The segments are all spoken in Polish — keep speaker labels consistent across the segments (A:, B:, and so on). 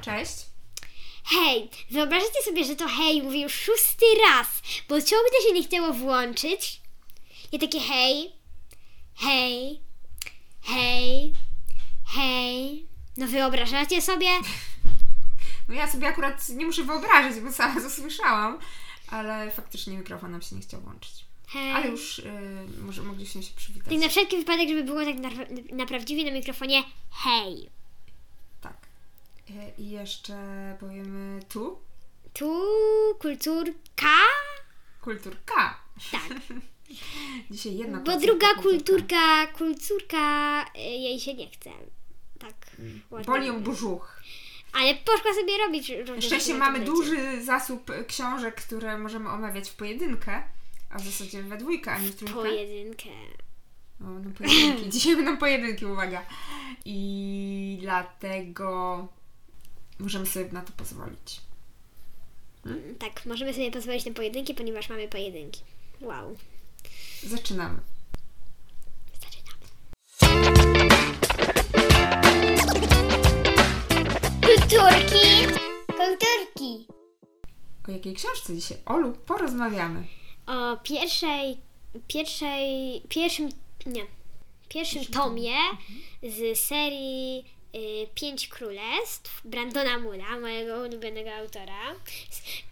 A: Cześć.
B: Hej, wyobraźcie sobie, że to hej mówię już szósty raz, bo ciągle się nie chciało włączyć. Ja takie hej, hej, hej, hej. No wyobrażacie sobie?
A: No ja sobie akurat nie muszę wyobrażać, bo sama to słyszałam, ale faktycznie mikrofon nam się nie chciał włączyć.
B: Hej.
A: Ale już y, może mogliśmy się przywitać.
B: Tak na wszelki wypadek, żeby było tak na, na prawdziwie na mikrofonie hej.
A: Y, I jeszcze powiemy tu
B: Tu kulturka?
A: kulturka.
B: Tak,
A: Dzisiaj jedna
B: bo druga
A: kulturka.
B: kulturka, kulturka y, jej się nie chce. Tak.
A: Boli ją
B: mówiąc.
A: brzuch.
B: Ale poszła sobie robić różne
A: szczęście mamy duży zasób książek, które możemy omawiać w pojedynkę, a w zasadzie we dwójkę, a nie w trójkę.
B: Pojedynkę.
A: O, no pojedynki. Dzisiaj będą pojedynki, uwaga. I dlatego możemy sobie na to pozwolić.
B: Tak, możemy sobie pozwolić na pojedynki, ponieważ mamy pojedynki. Wow.
A: Zaczynamy.
B: Zaczynamy. Kulturki! Kulturki!
A: O jakiej książce dzisiaj? Olu, porozmawiamy.
B: O pierwszej, pierwszej, pierwszym, nie, pierwszym tomie z serii Pięć Królestw Brandona Mula, mojego ulubionego autora.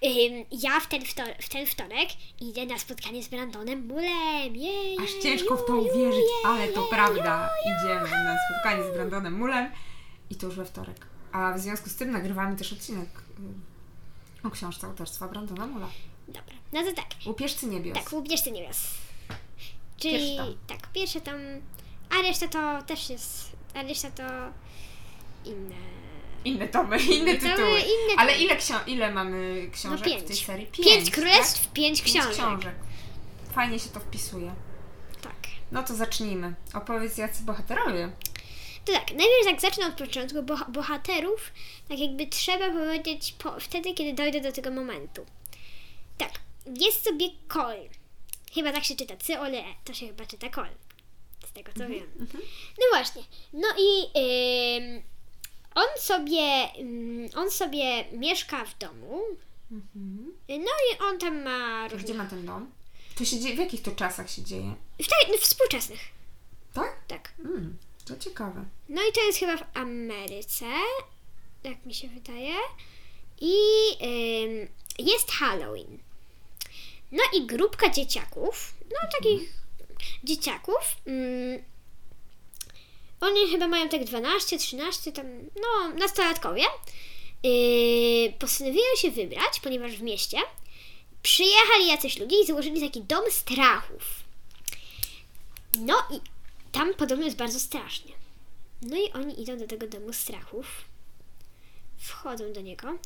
B: Ym, ja w ten, wtor- w ten wtorek idę na spotkanie z Brandonem Mulem. Jej,
A: Aż ciężko w to uwierzyć, ale to prawda. Idziemy na spotkanie z Brandonem Mulem i to już we wtorek. A w związku z tym nagrywamy też odcinek y, o książce autorstwa Brandona Mula.
B: Dobra, no to tak.
A: Łupieżcy niebios.
B: Tak, Łubieżcy Niebios. Czyli
A: Pierwszy
B: tak, pierwszy tom, a reszta to też jest, a reszta to inne.
A: Inne tomy, inne
B: tomy,
A: tytuły.
B: inne
A: Ale
B: tomy.
A: ile, ksio- ile mamy książek
B: No pięć.
A: w tej serii?
B: Pięć, królestw,
A: tak?
B: pięć
A: Pięć
B: książek.
A: książek. Fajnie się to wpisuje.
B: Tak.
A: No to zacznijmy. Opowiedz jacy bohaterowie.
B: To tak, najpierw tak zacznę od początku, bo bohaterów tak jakby trzeba powiedzieć po, wtedy, kiedy dojdę do tego momentu. Tak, jest sobie Kol. Chyba tak się czyta, cy ole e, to się chyba czyta Kol. Z tego co wiem. No właśnie, no i ym, on sobie, ym, on sobie mieszka w domu, no i on tam ma różne...
A: Gdzie ma ten dom? To się dzieje, w jakich to czasach się dzieje?
B: W, tak, no, współczesnych,
A: Tak?
B: tak.
A: Mm, to ciekawe.
B: No i to jest chyba w Ameryce, jak mi się wydaje. I ym, jest Halloween. No i grupka dzieciaków, no takich dzieciaków. Ym, oni chyba mają tak 12, 13, tam, no, nastolatkowie. Yy, postanowiły się wybrać, ponieważ w mieście przyjechali jacyś ludzie i założyli taki dom strachów. No i tam podobno jest bardzo strasznie. No i oni idą do tego domu strachów, wchodzą do niego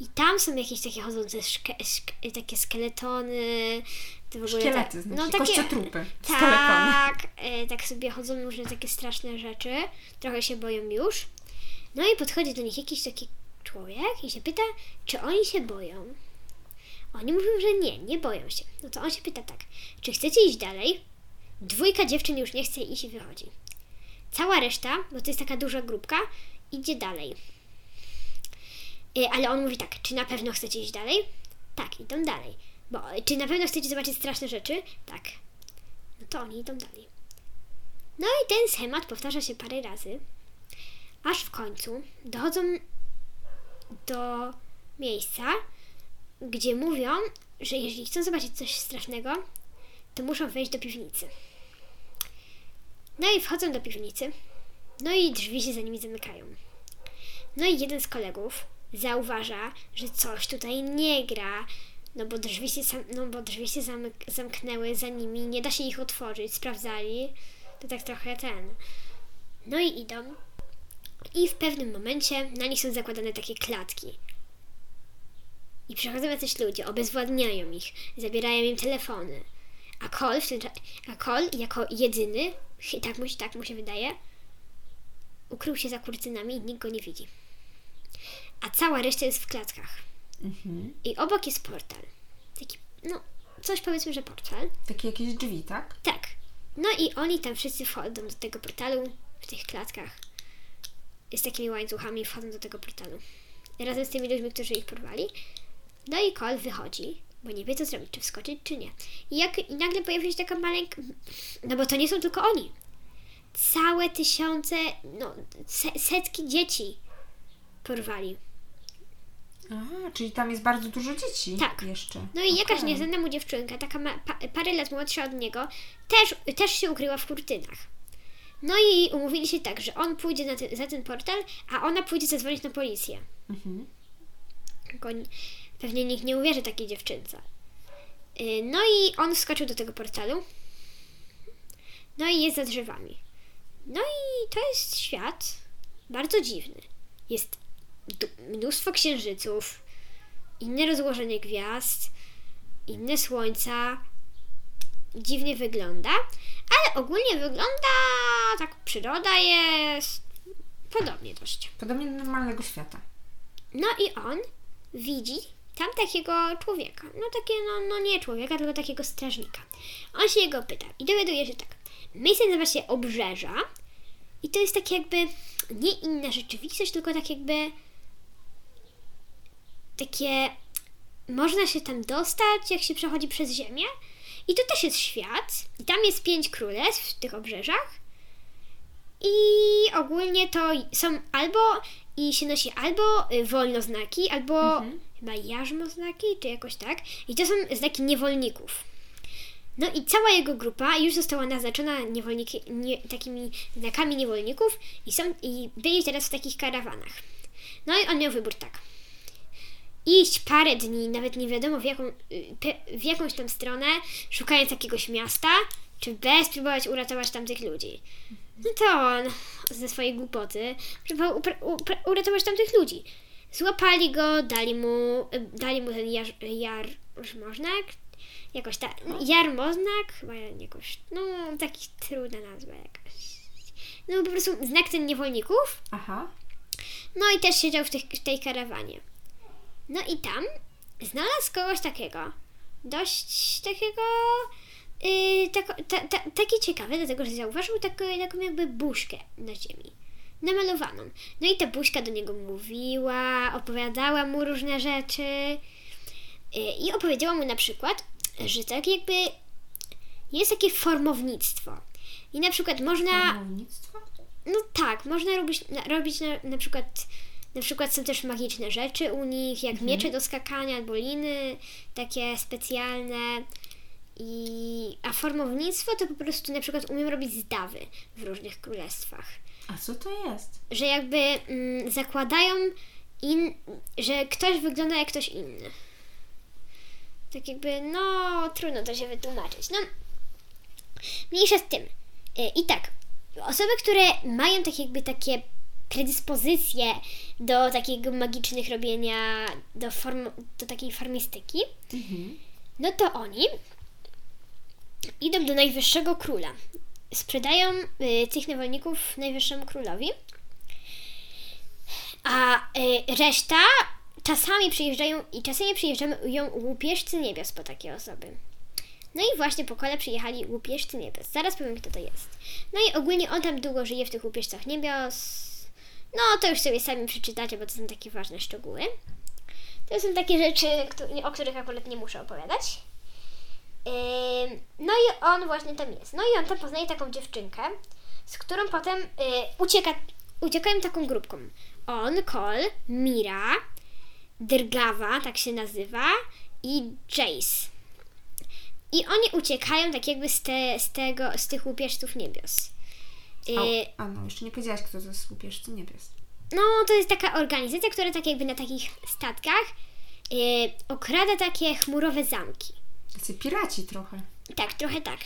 B: i tam są jakieś takie chodzące szke, szke, takie skeletony, to
A: Szkielety,
B: tak,
A: znaczy kościotrupy. Skeletony.
B: tak, e, tak sobie chodzą różne takie straszne rzeczy, trochę się boją już. No i podchodzi do nich jakiś taki człowiek i się pyta, czy oni się boją. Oni mówią, że nie, nie boją się. No to on się pyta tak, czy chcecie iść dalej? Dwójka dziewczyn już nie chce iść i wychodzi. Cała reszta, bo to jest taka duża grupka, idzie dalej. Y, Ale on mówi tak, czy na pewno chcecie iść dalej? Tak, idą dalej. Bo y, czy na pewno chcecie zobaczyć straszne rzeczy? Tak. No to oni idą dalej. No i ten schemat powtarza się parę razy, aż w końcu dochodzą do miejsca, gdzie mówią, że jeżeli chcą zobaczyć coś strasznego, to muszą wejść do piwnicy. No i wchodzą do piwnicy, no i drzwi się za nimi zamykają. No i jeden z kolegów zauważa, że coś tutaj nie gra, no bo drzwi się, no bo drzwi się zamyk- zamknęły za nimi, nie da się ich otworzyć, sprawdzali. To tak trochę ten. No i idą. I w pewnym momencie na nich są zakładane takie klatki. I przychodzą jacyś ludzie, obezwładniają ich, zabierają im telefony. A Cole, a Cole jako jedyny, tak mu, się- tak mu się wydaje, ukrył się za kurtynami i nikt go nie widzi. A cała reszta jest w klatkach.
A: Mhm.
B: I obok jest portal. Taki, no, coś powiedzmy, że portal.
A: Takie jakieś drzwi, tak?
B: Tak. No i oni tam wszyscy wchodzą do tego portalu w tych klatkach. z takimi łańcuchami wchodzą do tego portalu. Razem z tymi ludźmi, którzy ich porwali. No i Cole wychodzi, bo nie wie co zrobić, czy wskoczyć, czy nie. I, jak, i nagle pojawia się taka maleńka... No bo to nie są tylko oni. Całe tysiące, no se, setki dzieci porwali.
A: Aha, czyli tam jest bardzo dużo dzieci
B: Tak.
A: jeszcze.
B: No i jakaś
A: Okej.
B: nieznana mu dziewczynka, taka ma, pa, parę lat młodsza od niego, też, też się ukryła w kurtynach. No i umówili się tak, że on pójdzie na za ten portal, a ona pójdzie zadzwonić na policję.
A: Mhm.
B: Pewnie nikt nie uwierzy takiej dziewczynce. Y, No i on wskoczył do tego portalu. No i jest za drzewami. No i to jest świat bardzo dziwny. Jest mnóstwo księżyców, inne rozłożenie gwiazd, inne słońca. Dziwnie wygląda, ale ogólnie wygląda tak przyroda jest podobnie dość.
A: Podobnie do normalnego świata.
B: No i on widzi tam takiego człowieka. No takie, no, no nie człowieka, tylko takiego strażnika. On się jego pyta i dowiaduje się tak. Miejsce nazywa się Obrzeża i to jest tak jakby nie inna rzeczywistość, tylko tak jakby takie można się tam dostać, jak się przechodzi przez ziemię. I to też jest świat. I tam jest pięć królestw w tych obrzeżach. I ogólnie to są albo i się nosi albo y, wolnoznaki, albo
A: Mhm.
B: chyba jarzmoznaki, czy jakoś tak. I to są znaki niewolników. No i cała jego grupa już została naznaczona niewolniki, nie, takimi znakami niewolników i, są, i byli teraz w takich karawanach. No i on miał wybór tak. Iść parę dni, nawet nie wiadomo w, jaką, y, w jakąś tam stronę, szukając jakiegoś miasta, czy bez próbować uratować tamtych ludzi. No to on ze swojej głupoty próbował uratować tamtych ludzi. Złapali go, dali mu, dali mu ten jar, jarzmoznak, jakoś tak, jarmoznak, chyba jakoś, no taki trudna nazwa jakaś. No po prostu znak ten niewolników,
A: Aha.
B: no i też siedział w, tych, w tej karawanie. No i tam znalazł kogoś takiego, dość takiego, yy, tako, ta, ta, taki ciekawy, dlatego że zauważył taką, taką jakby buźkę na ziemi, namalowaną. No i ta buźka do niego mówiła, opowiadała mu różne rzeczy yy, i opowiedziała mu na przykład, że tak jakby jest takie formownictwo. I na przykład można...
A: Formownictwo?
B: No tak, można robić, robić na, na przykład na przykład są też magiczne rzeczy u nich, jak miecze do skakania albo liny, takie specjalne. I, a formownictwo to po prostu na przykład umiem robić zdawy w różnych królestwach.
A: A co to jest?
B: Że jakby mm, zakładają, in, że ktoś wygląda jak ktoś inny. Tak jakby, no trudno to się wytłumaczyć. No, mniejsza z tym. Y, I tak, osoby, które mają tak jakby takie predyspozycje do takiego magicznych robienia, do, form, do takiej formistyki,
A: Mhm.
B: no to oni idą do najwyższego króla. Sprzedają y, tych niewolników najwyższemu królowi, a y, reszta czasami przyjeżdżają i czasami przyjeżdżają łupieżcy niebios po takie osoby. No i właśnie po kole przyjechali łupieżcy niebios. Zaraz powiem, kto to jest. No i ogólnie on tam długo żyje w tych łupieżcach niebios. No to już sobie sami przeczytacie, bo to są takie ważne szczegóły. To są takie rzeczy, o których akurat nie muszę opowiadać. No i on właśnie tam jest. No i on tam poznaje taką dziewczynkę, z którą potem y, ucieka, uciekają taką grupką. On, Cole, Mira, Drgawa, tak się nazywa, i Jace. I oni uciekają tak jakby z, te, z, tego, z tych łupieżców niebios. Y,
A: A, no, jeszcze nie powiedziałaś, kto to jest łupieżcy niebios.
B: no, to jest taka organizacja, która tak jakby na takich statkach y, okrada takie chmurowe zamki.
A: Tacy piraci trochę.
B: Tak, trochę tak.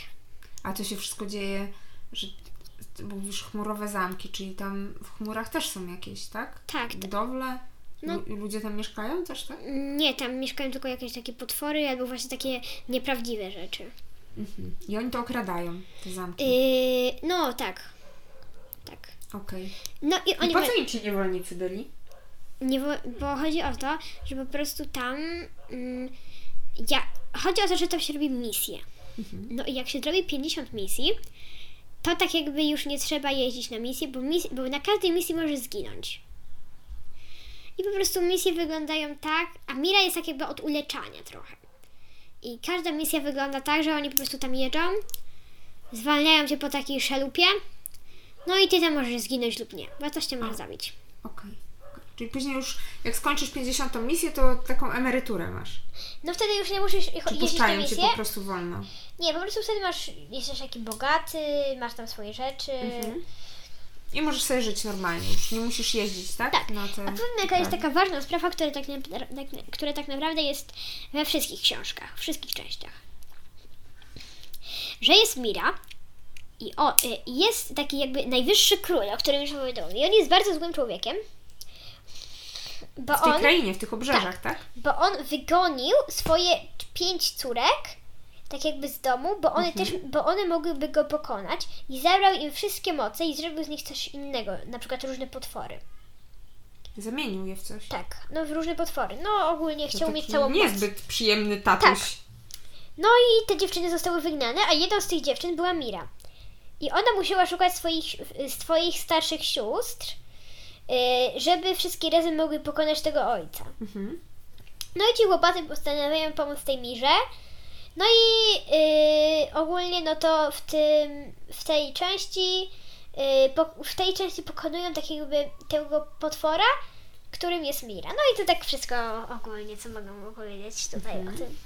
A: A to się wszystko dzieje, że mówisz chmurowe zamki, czyli tam w chmurach też są jakieś, tak?
B: Tak, tak.
A: Budowle?
B: No.
A: Lu- ludzie tam mieszkają też, tak?
B: Nie, tam mieszkają tylko jakieś takie potwory albo właśnie takie nieprawdziwe rzeczy.
A: Mhm. I oni to okradają, te zamki.
B: Yy, no, tak. Tak.
A: Okej.
B: No i
A: I
B: oni...
A: po
B: wa-
A: co im ci niewolnicy byli?
B: Nie, wo- bo chodzi o to, że po prostu tam... Mm, ja, chodzi o to, że tam się robi misje. No i jak się zrobi 50 misji, to tak jakby już nie trzeba jeździć na misję, bo, mis- bo na każdej misji możesz zginąć. I po prostu misje wyglądają tak, a Mira jest tak jakby od uleczania trochę. I każda misja wygląda tak, że oni po prostu tam jeżdżą, zwalniają cię po takiej szalupie, no i ty tam możesz zginąć lub nie, bo coś cię może zabić.
A: Okej. Czyli później już, jak skończysz 50 misję, to taką emeryturę masz.
B: No wtedy już nie musisz
A: Czy
B: jeździć na
A: puszczają cię
B: misję.
A: po prostu wolno?
B: Nie, po prostu wtedy masz, jesteś taki bogaty, masz tam swoje rzeczy.
A: Mhm. I możesz sobie żyć normalnie, już nie musisz jeździć, tak?
B: Tak.
A: Na te
B: A powiem, jaka jest
A: wyprawy.
B: taka ważna sprawa, która tak, na, tak, która tak naprawdę jest we wszystkich książkach, w wszystkich częściach. Że jest Mira i o, y, jest taki jakby najwyższy król, o którym już opowiadałam. I on jest bardzo złym człowiekiem, bo
A: W tej
B: on,
A: krainie, w tych obrzeżach, tak?
B: bo on wygonił swoje pięć córek, tak jakby z domu, bo one
A: Mhm.
B: też, bo one mogłyby go pokonać i zabrał im wszystkie moce i zrobił z nich coś innego, na przykład różne potwory.
A: Zamienił je w coś.
B: Tak, no w różne potwory. No ogólnie chciał
A: taki
B: mieć całą moc.
A: niezbyt przyjemny tatuś.
B: Tak. No i te dziewczyny zostały wygnane, a jedną z tych dziewczyn była Mira. I ona musiała szukać swoich, swoich starszych sióstr, y, żeby wszystkie razem mogły pokonać tego ojca.
A: Mhm.
B: No i ci chłopacy postanawiają pomóc tej Mirze. No i y, ogólnie no to w tym, w tej części y, po, w tej części pokonują takiego tego potwora, którym jest Mira. No i to tak wszystko ogólnie, co mogę powiedzieć tutaj o tym.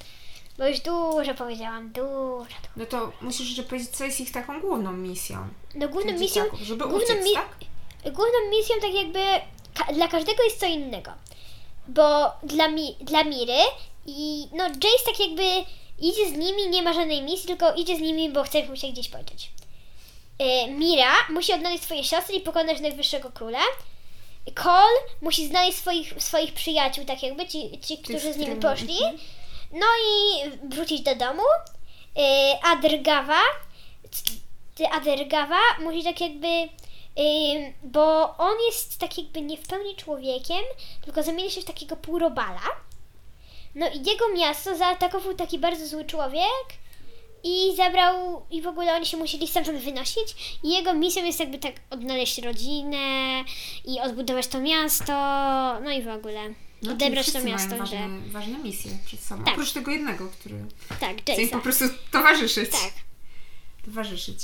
B: Bo już dużo powiedziałam, dużo.
A: No to musisz jeszcze powiedzieć, co jest ich taką główną misją.
B: No główną misją,
A: żeby
B: główną,
A: uciec,
B: mi-
A: tak?
B: główną misją tak jakby ka- dla każdego jest co innego. Bo dla, mi- dla Miry i no Jace tak jakby idzie z nimi, nie ma żadnej misji, tylko idzie z nimi, bo chce mu się gdzieś podzieć. Yy, Mira musi odnaleźć swoje siostry i pokonać najwyższego króla. Cole musi znaleźć swoich, swoich przyjaciół, tak jakby, ci, ci którzy z nimi poszli. No i wrócić do domu. Yy, Adergawa, ty Adergawa musi tak jakby, yy, bo on jest tak jakby nie w pełni człowiekiem, tylko zamienia się w takiego półrobala. No i jego miasto zaatakował taki bardzo zły człowiek i zabrał, i w ogóle oni się musieli stamtąd wynosić i jego misją jest jakby tak odnaleźć rodzinę i odbudować to miasto, no i w ogóle
A: No,
B: odebrać to miasto,
A: mają
B: że...
A: ważne, ważne misje przed sobą.
B: Tak.
A: Oprócz tego jednego, który
B: Tak,
A: chce im po prostu towarzyszyć.
B: Tak.
A: Towarzyszyć.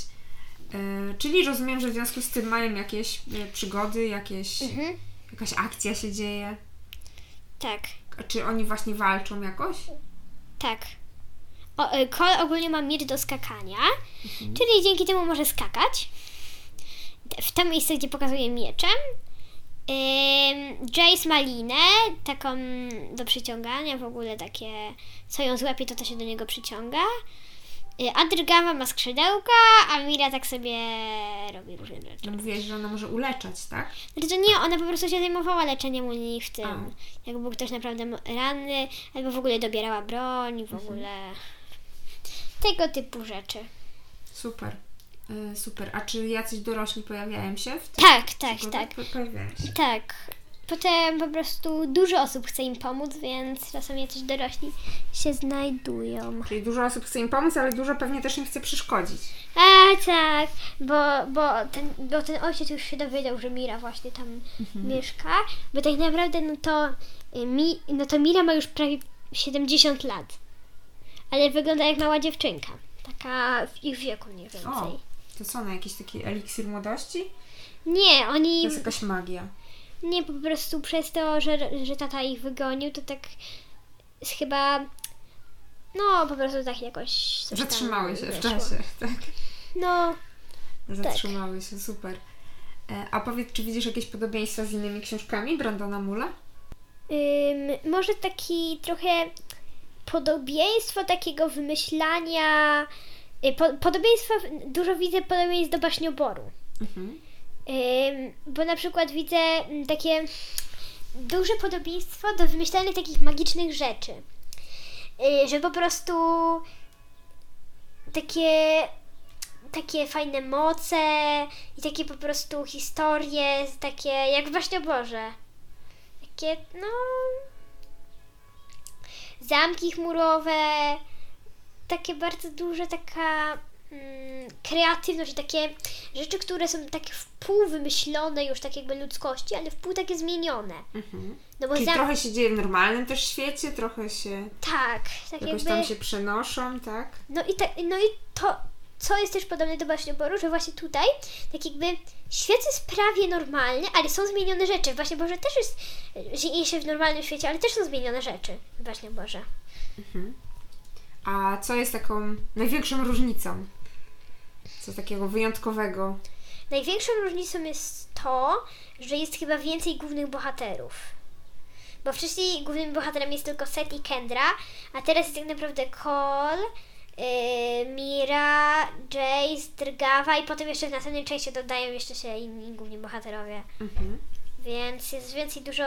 A: E, czyli rozumiem, że w związku z tym mają jakieś e, przygody, jakieś,
B: Mhm.
A: jakaś akcja się dzieje.
B: Tak,
A: Czy oni właśnie walczą jakoś?
B: tak. O, y, Cole ogólnie ma miecz do skakania, czyli dzięki temu może skakać. W to miejsce, gdzie pokazuje mieczem. Jace ma linę, taką do przyciągania, w ogóle takie, co ją złapie, to to się do niego przyciąga. Y, Adrgawa ma skrzydełka, a Mira tak sobie robi różne rzeczy.
A: No mówiłeś, że ona może uleczać, tak?
B: Znaczy to nie, ona po prostu się zajmowała leczeniem u nich w tym.
A: A.
B: Jak był ktoś naprawdę ranny, albo w ogóle dobierała broń, w ogóle tego typu rzeczy.
A: Super. E, super. A czy jacyś dorośli pojawiają się w tym?
B: Tak, tak, tak,
A: Pojawiają się.
B: tak. Potem po prostu dużo osób chce im pomóc, więc czasem jacyś dorośli się znajdują.
A: Czyli dużo osób chce im pomóc, ale dużo pewnie też im chce przeszkodzić.
B: A tak, bo, bo, ten, bo ten ojciec już się dowiedział, że Mira właśnie tam mieszka, bo tak naprawdę no to, y, mi, no to Mira ma już prawie 70 lat, ale wygląda jak mała dziewczynka, taka w ich wieku mniej więcej.
A: O, to co, na jakiś taki eliksir młodości?
B: Nie,
A: To
B: oni,
A: jest jakaś magia.
B: nie po prostu przez to, że, że tata ich wygonił, to tak chyba, no po prostu tak jakoś
A: Zatrzymały się w
B: wyszło.
A: czasie. Tak.
B: No,
A: Zatrzymały się, super. E, A powiedz, czy widzisz jakieś podobieństwa z innymi książkami Brandona Mula?
B: Ym, może taki trochę podobieństwo takiego wymyślania. Y, Po, podobieństwa, dużo widzę podobieństw do baśnioboru.
A: Mhm.
B: Ym, bo na przykład widzę mm, takie duże podobieństwo do wymyślania takich magicznych rzeczy. Y, że po prostu takie takie fajne moce i takie po prostu historie, takie jak w baśnioborze. Takie, no. Zamki chmurowe, takie bardzo duże, taka. mm, kreatywność, i takie rzeczy, które są tak w pół wymyślone już tak jakby ludzkości, ale w pół takie zmienione.
A: Mhm.
B: No bo
A: Czyli
B: za...
A: trochę się dzieje w normalnym też świecie, trochę się
B: tak, tak
A: jakoś
B: jakby...
A: tam się przenoszą, tak?
B: No i, ta, no i to, co jest też podobne do Baśnioboru, że właśnie tutaj, tak jakby świat jest prawie normalny, ale są zmienione rzeczy. Właśnie Boże też jest, dzieje się w normalnym świecie, ale też są zmienione rzeczy w Baśnioborze.
A: A co jest taką największą różnicą? Co takiego wyjątkowego?
B: Największą różnicą jest to, że jest chyba więcej głównych bohaterów. Bo wcześniej głównym bohaterem jest tylko Seth i Kendra, a teraz jest tak naprawdę Cole, yy, Mira, Jace, Drgawa i potem jeszcze w następnej części dodają jeszcze się inni główni bohaterowie.
A: Mhm.
B: Więc jest więcej dużo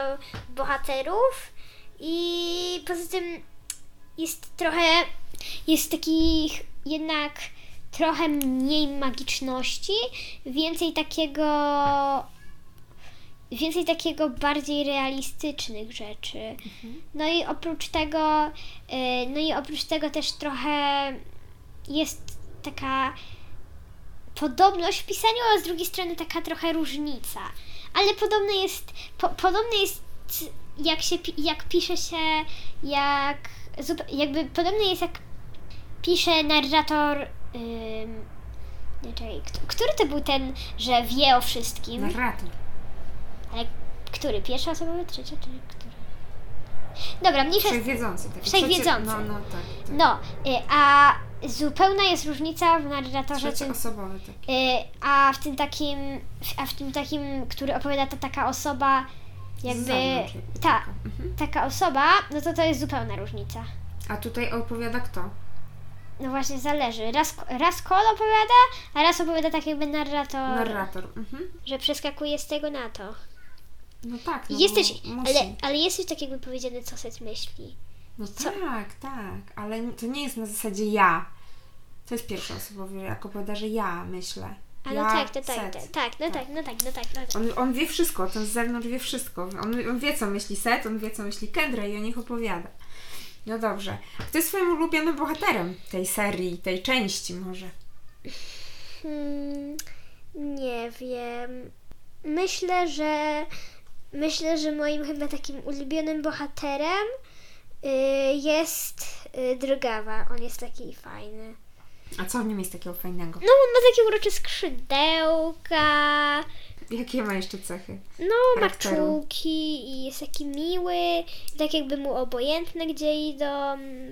B: bohaterów i poza tym jest trochę, jest takich jednak trochę mniej magiczności, więcej takiego, więcej takiego bardziej realistycznych rzeczy. No i oprócz tego, y, no i oprócz tego też trochę jest taka podobność w pisaniu, a z drugiej strony taka trochę różnica. Ale podobne jest, po, podobne jest jak się, jak pisze się, jak, jakby podobne jest jak pisze narrator, nie czekaj, kt- który to był ten, że wie o wszystkim?
A: Narrator.
B: Ale który? Pierwsza osoba, trzecia, czy który? Dobra, mniejsza
A: Wszechwiedzący. Taki
B: Wszechwiedzący.
A: Trzecie, no, no tak. tak.
B: No, y, a zupełna jest różnica w narratorze
A: Trzecioosobowy taki.
B: y, a w tym takim, a w tym takim, który opowiada to taka osoba, jakby, ta,
A: taka. Mhm.
B: taka osoba, no to to jest zupełna różnica.
A: A tutaj opowiada kto?
B: No właśnie, zależy. Raz, raz Cole opowiada, a raz opowiada tak jakby narrator,
A: Narrator. Mhm.
B: że przeskakuje z tego na to.
A: No tak. No
B: jest
A: bo
B: też,
A: musi.
B: ale, ale jest też tak jakby powiedziane, co Seth myśli.
A: No
B: co-
A: tak, tak. Ale to nie jest na zasadzie ja. To jest pierwsza osoba, jak opowiada, że ja myślę.
B: A no
A: ja,
B: tak, to tak, tak, tak, no tak, no tak, no tak, no tak.
A: On, on wie wszystko, ten z zewnątrz wie wszystko. On, on wie, co myśli Seth, on wie, co myśli Kendra i o nich opowiada. No dobrze. Kto jest twoim ulubionym bohaterem tej serii, tej części może?
B: Hmm, nie wiem. Myślę, że myślę, że moim chyba takim ulubionym bohaterem y, jest y, Drgawa. On jest taki fajny.
A: A co w nim jest takiego fajnego?
B: No, on ma takie urocze skrzydełka,
A: Jakie ma jeszcze cechy?
B: no, ma czułki i jest taki miły, i tak jakby mu obojętne gdzie idą,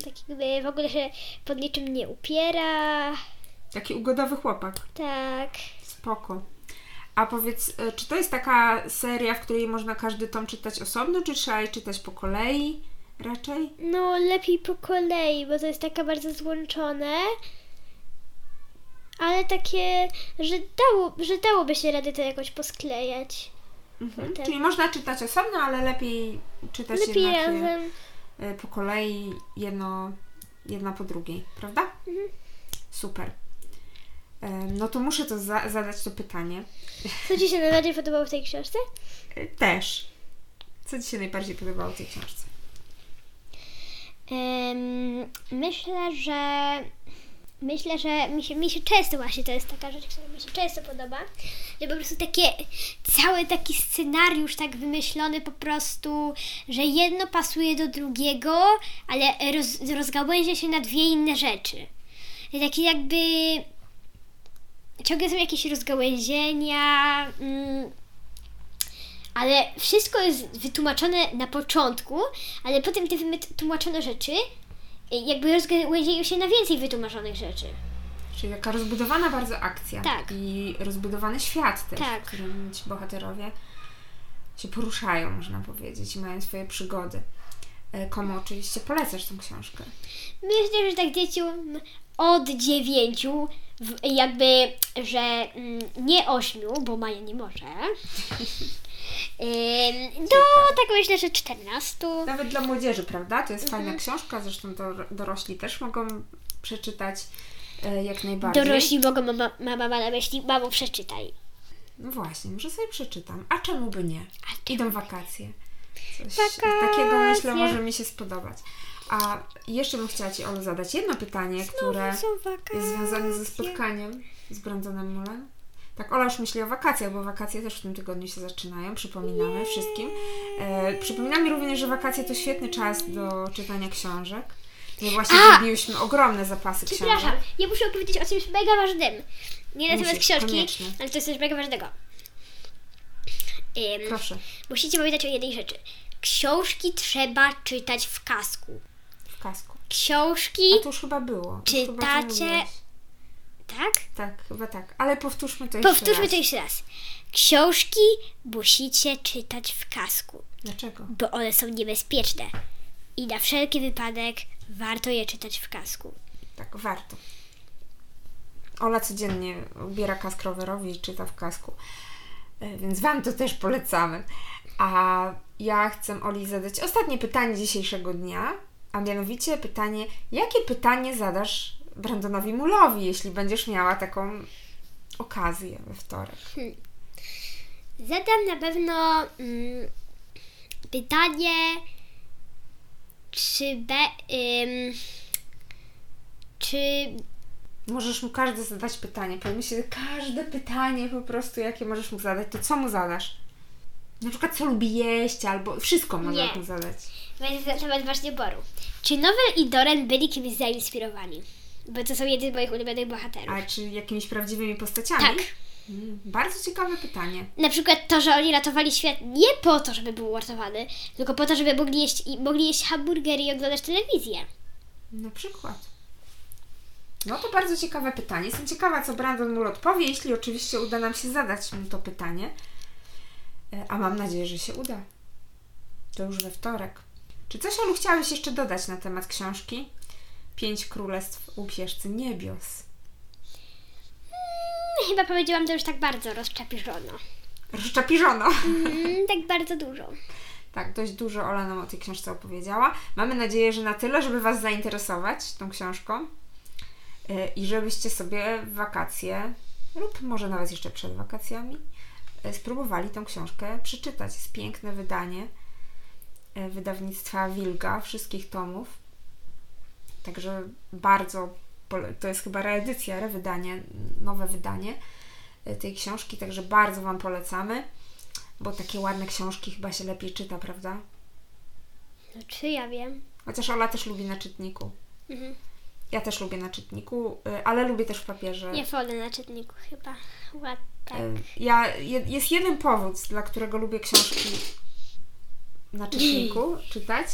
B: tak jakby w ogóle się pod niczym nie upiera,
A: Taki ugodowy chłopak.
B: tak.
A: Spoko. A powiedz, e, czy to jest taka seria, w której można każdy tom czytać osobno, czy trzeba je czytać po kolei raczej?
B: No, lepiej po kolei, bo to jest taka bardzo złączone. Ale takie, że, dało, że dałoby się radę to jakoś posklejać.
A: Mhm.
B: Potem.
A: Czyli można czytać osobno, ale lepiej czytać
B: Lepiej
A: jednak je,
B: razem.
A: e, po kolei, jedno, jedna po drugiej, prawda?
B: Mhm.
A: Super. E, No to muszę to za- zadać to pytanie.
B: Co Ci się najbardziej podobało w tej książce?
A: E, Też. Co Ci się najbardziej podobało w tej książce?
B: Em, myślę, że myślę, że mi się, mi się często właśnie to jest taka rzecz, która mi się często podoba, że po prostu takie cały taki scenariusz tak wymyślony po prostu, że jedno pasuje do drugiego, ale roz, rozgałęzia się na dwie inne rzeczy. Takie jakby ciągle są jakieś rozgałęzienia, mm, ale wszystko jest wytłumaczone na początku, ale potem te wytłumaczone rzeczy jakby rozgałęziają się na więcej wytłumaczonych rzeczy.
A: Czyli taka rozbudowana bardzo akcja.
B: Tak.
A: I rozbudowany świat też,
B: Tak.
A: w którym ci bohaterowie się poruszają, można powiedzieć, i mają swoje przygody. E, Komu oczywiście polecasz tą książkę?
B: Myślę, że tak dzieciom od dziewięciu, jakby, że mm, nie ośmiu, bo Maja nie może, do tak myślę, że czternastu.
A: Nawet dla młodzieży, prawda? To jest
B: Mhm.
A: fajna książka, zresztą to dorośli też mogą przeczytać e, jak najbardziej.
B: Dorośli mogą, mama, mama ma na myśli, mamo przeczytaj.
A: No właśnie, może sobie przeczytam. A czemu by nie?
B: A
A: Idą wakacje. Coś
B: Wakacje.
A: takiego myślę może mi się spodobać. A jeszcze bym chciała Ci, Olu, zadać jedno pytanie, które
B: są wakacje.
A: jest związane ze spotkaniem z Brandonem Mullen. Tak, Ola już myśli o wakacjach, bo wakacje też w tym tygodniu się zaczynają, przypominamy wszystkim. E, przypominamy również, że wakacje to świetny czas do czytania książek. My właśnie
B: A!
A: ogromne zapasy
B: Przepraszam,
A: książek.
B: ja muszę opowiedzieć o czymś mega ważnym. Nie na temat książki,
A: koniecznie.
B: ale to jest coś mega ważnego.
A: Proszę,
B: musicie pamiętać o jednej rzeczy. Książki trzeba czytać w kasku.
A: w kasku.
B: Książki,
A: A to już chyba było. Już chyba
B: Czytacie-
A: mówiłaś.
B: Tak?
A: Tak, chyba tak. Ale powtórzmy to jeszcze
B: Powtórzmy
A: raz.
B: to jeszcze raz. Książki musicie czytać w kasku,
A: Dlaczego?
B: bo one są niebezpieczne. I na wszelki wypadek warto je czytać w kasku.
A: Tak, warto. Ola codziennie ubiera kask rowerowy i czyta w kasku. E, Więc Wam to też polecamy. A ja chcę Oli zadać ostatnie pytanie dzisiejszego dnia, a mianowicie pytanie, jakie pytanie zadasz Brandonowi Mulowi, jeśli będziesz miała taką okazję we wtorek?
B: Zadam na pewno mm, pytanie, czy be, ym, czy
A: Możesz mu każdy zadać pytanie. Powiem się, każde pytanie po prostu, jakie możesz mu zadać, to co mu zadasz? Na przykład, co lubi jeść, albo wszystko
B: Nie.
A: mu zadać.
B: na temat właśnie boru. Czy Nowel i Doran byli kimś zainspirowani? Bo to są jedni z moich ulubionych bohaterów.
A: A czy jakimiś prawdziwymi postaciami?
B: Tak.
A: Mm, bardzo ciekawe pytanie.
B: Na przykład to, że oni ratowali świat nie po to, żeby był uratowany, tylko po to, żeby mogli jeść, mogli jeść hamburgery i oglądać telewizję.
A: Na przykład. No to bardzo ciekawe pytanie. Jestem ciekawa, co Brandon Mull odpowie, jeśli oczywiście uda nam się zadać mu to pytanie. E, A mam nadzieję, że się uda. To już we wtorek. Czy coś, Olu, chciałeś jeszcze dodać na temat książki? Pięć królestw upierzcy niebios.
B: Chyba powiedziałam to już tak bardzo rozczapirzono.
A: Rozczapiżono.
B: Mm, tak bardzo dużo.
A: Tak, dość dużo Ola nam o tej książce opowiedziała. Mamy nadzieję, że na tyle, żeby Was zainteresować tą książką yy, i żebyście sobie w wakacje lub może nawet jeszcze przed wakacjami yy, spróbowali tą książkę przeczytać. Jest piękne wydanie yy, wydawnictwa Wilga, wszystkich tomów. Także bardzo, to jest chyba reedycja, rewydanie, nowe wydanie yy, tej książki, także bardzo Wam polecamy. Bo takie ładne książki chyba się lepiej czyta, prawda?
B: No czy ja wiem?
A: Chociaż Ola też lubi na czytniku.
B: Mhm.
A: Ja też lubię na czytniku, y, ale lubię też w papierze.
B: Nie wolę na czytniku chyba. Ład, tak.
A: Y, Ja, je, jest jeden powód, dla którego lubię książki na czytniku czytać,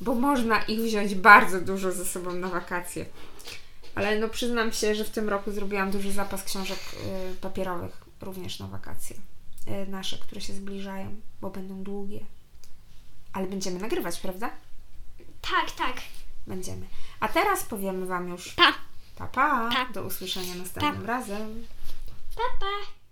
A: bo można ich wziąć bardzo dużo ze sobą na wakacje. Ale no przyznam się, że w tym roku zrobiłam duży zapas książek y, papierowych również na wakacje. Y, nasze, które się zbliżają, bo będą długie. Ale będziemy nagrywać, prawda?
B: Tak, tak.
A: Będziemy. A teraz powiemy Wam już
B: Pa,
A: pa pa.
B: Pa.
A: Do usłyszenia następnym razem.
B: pa, pa.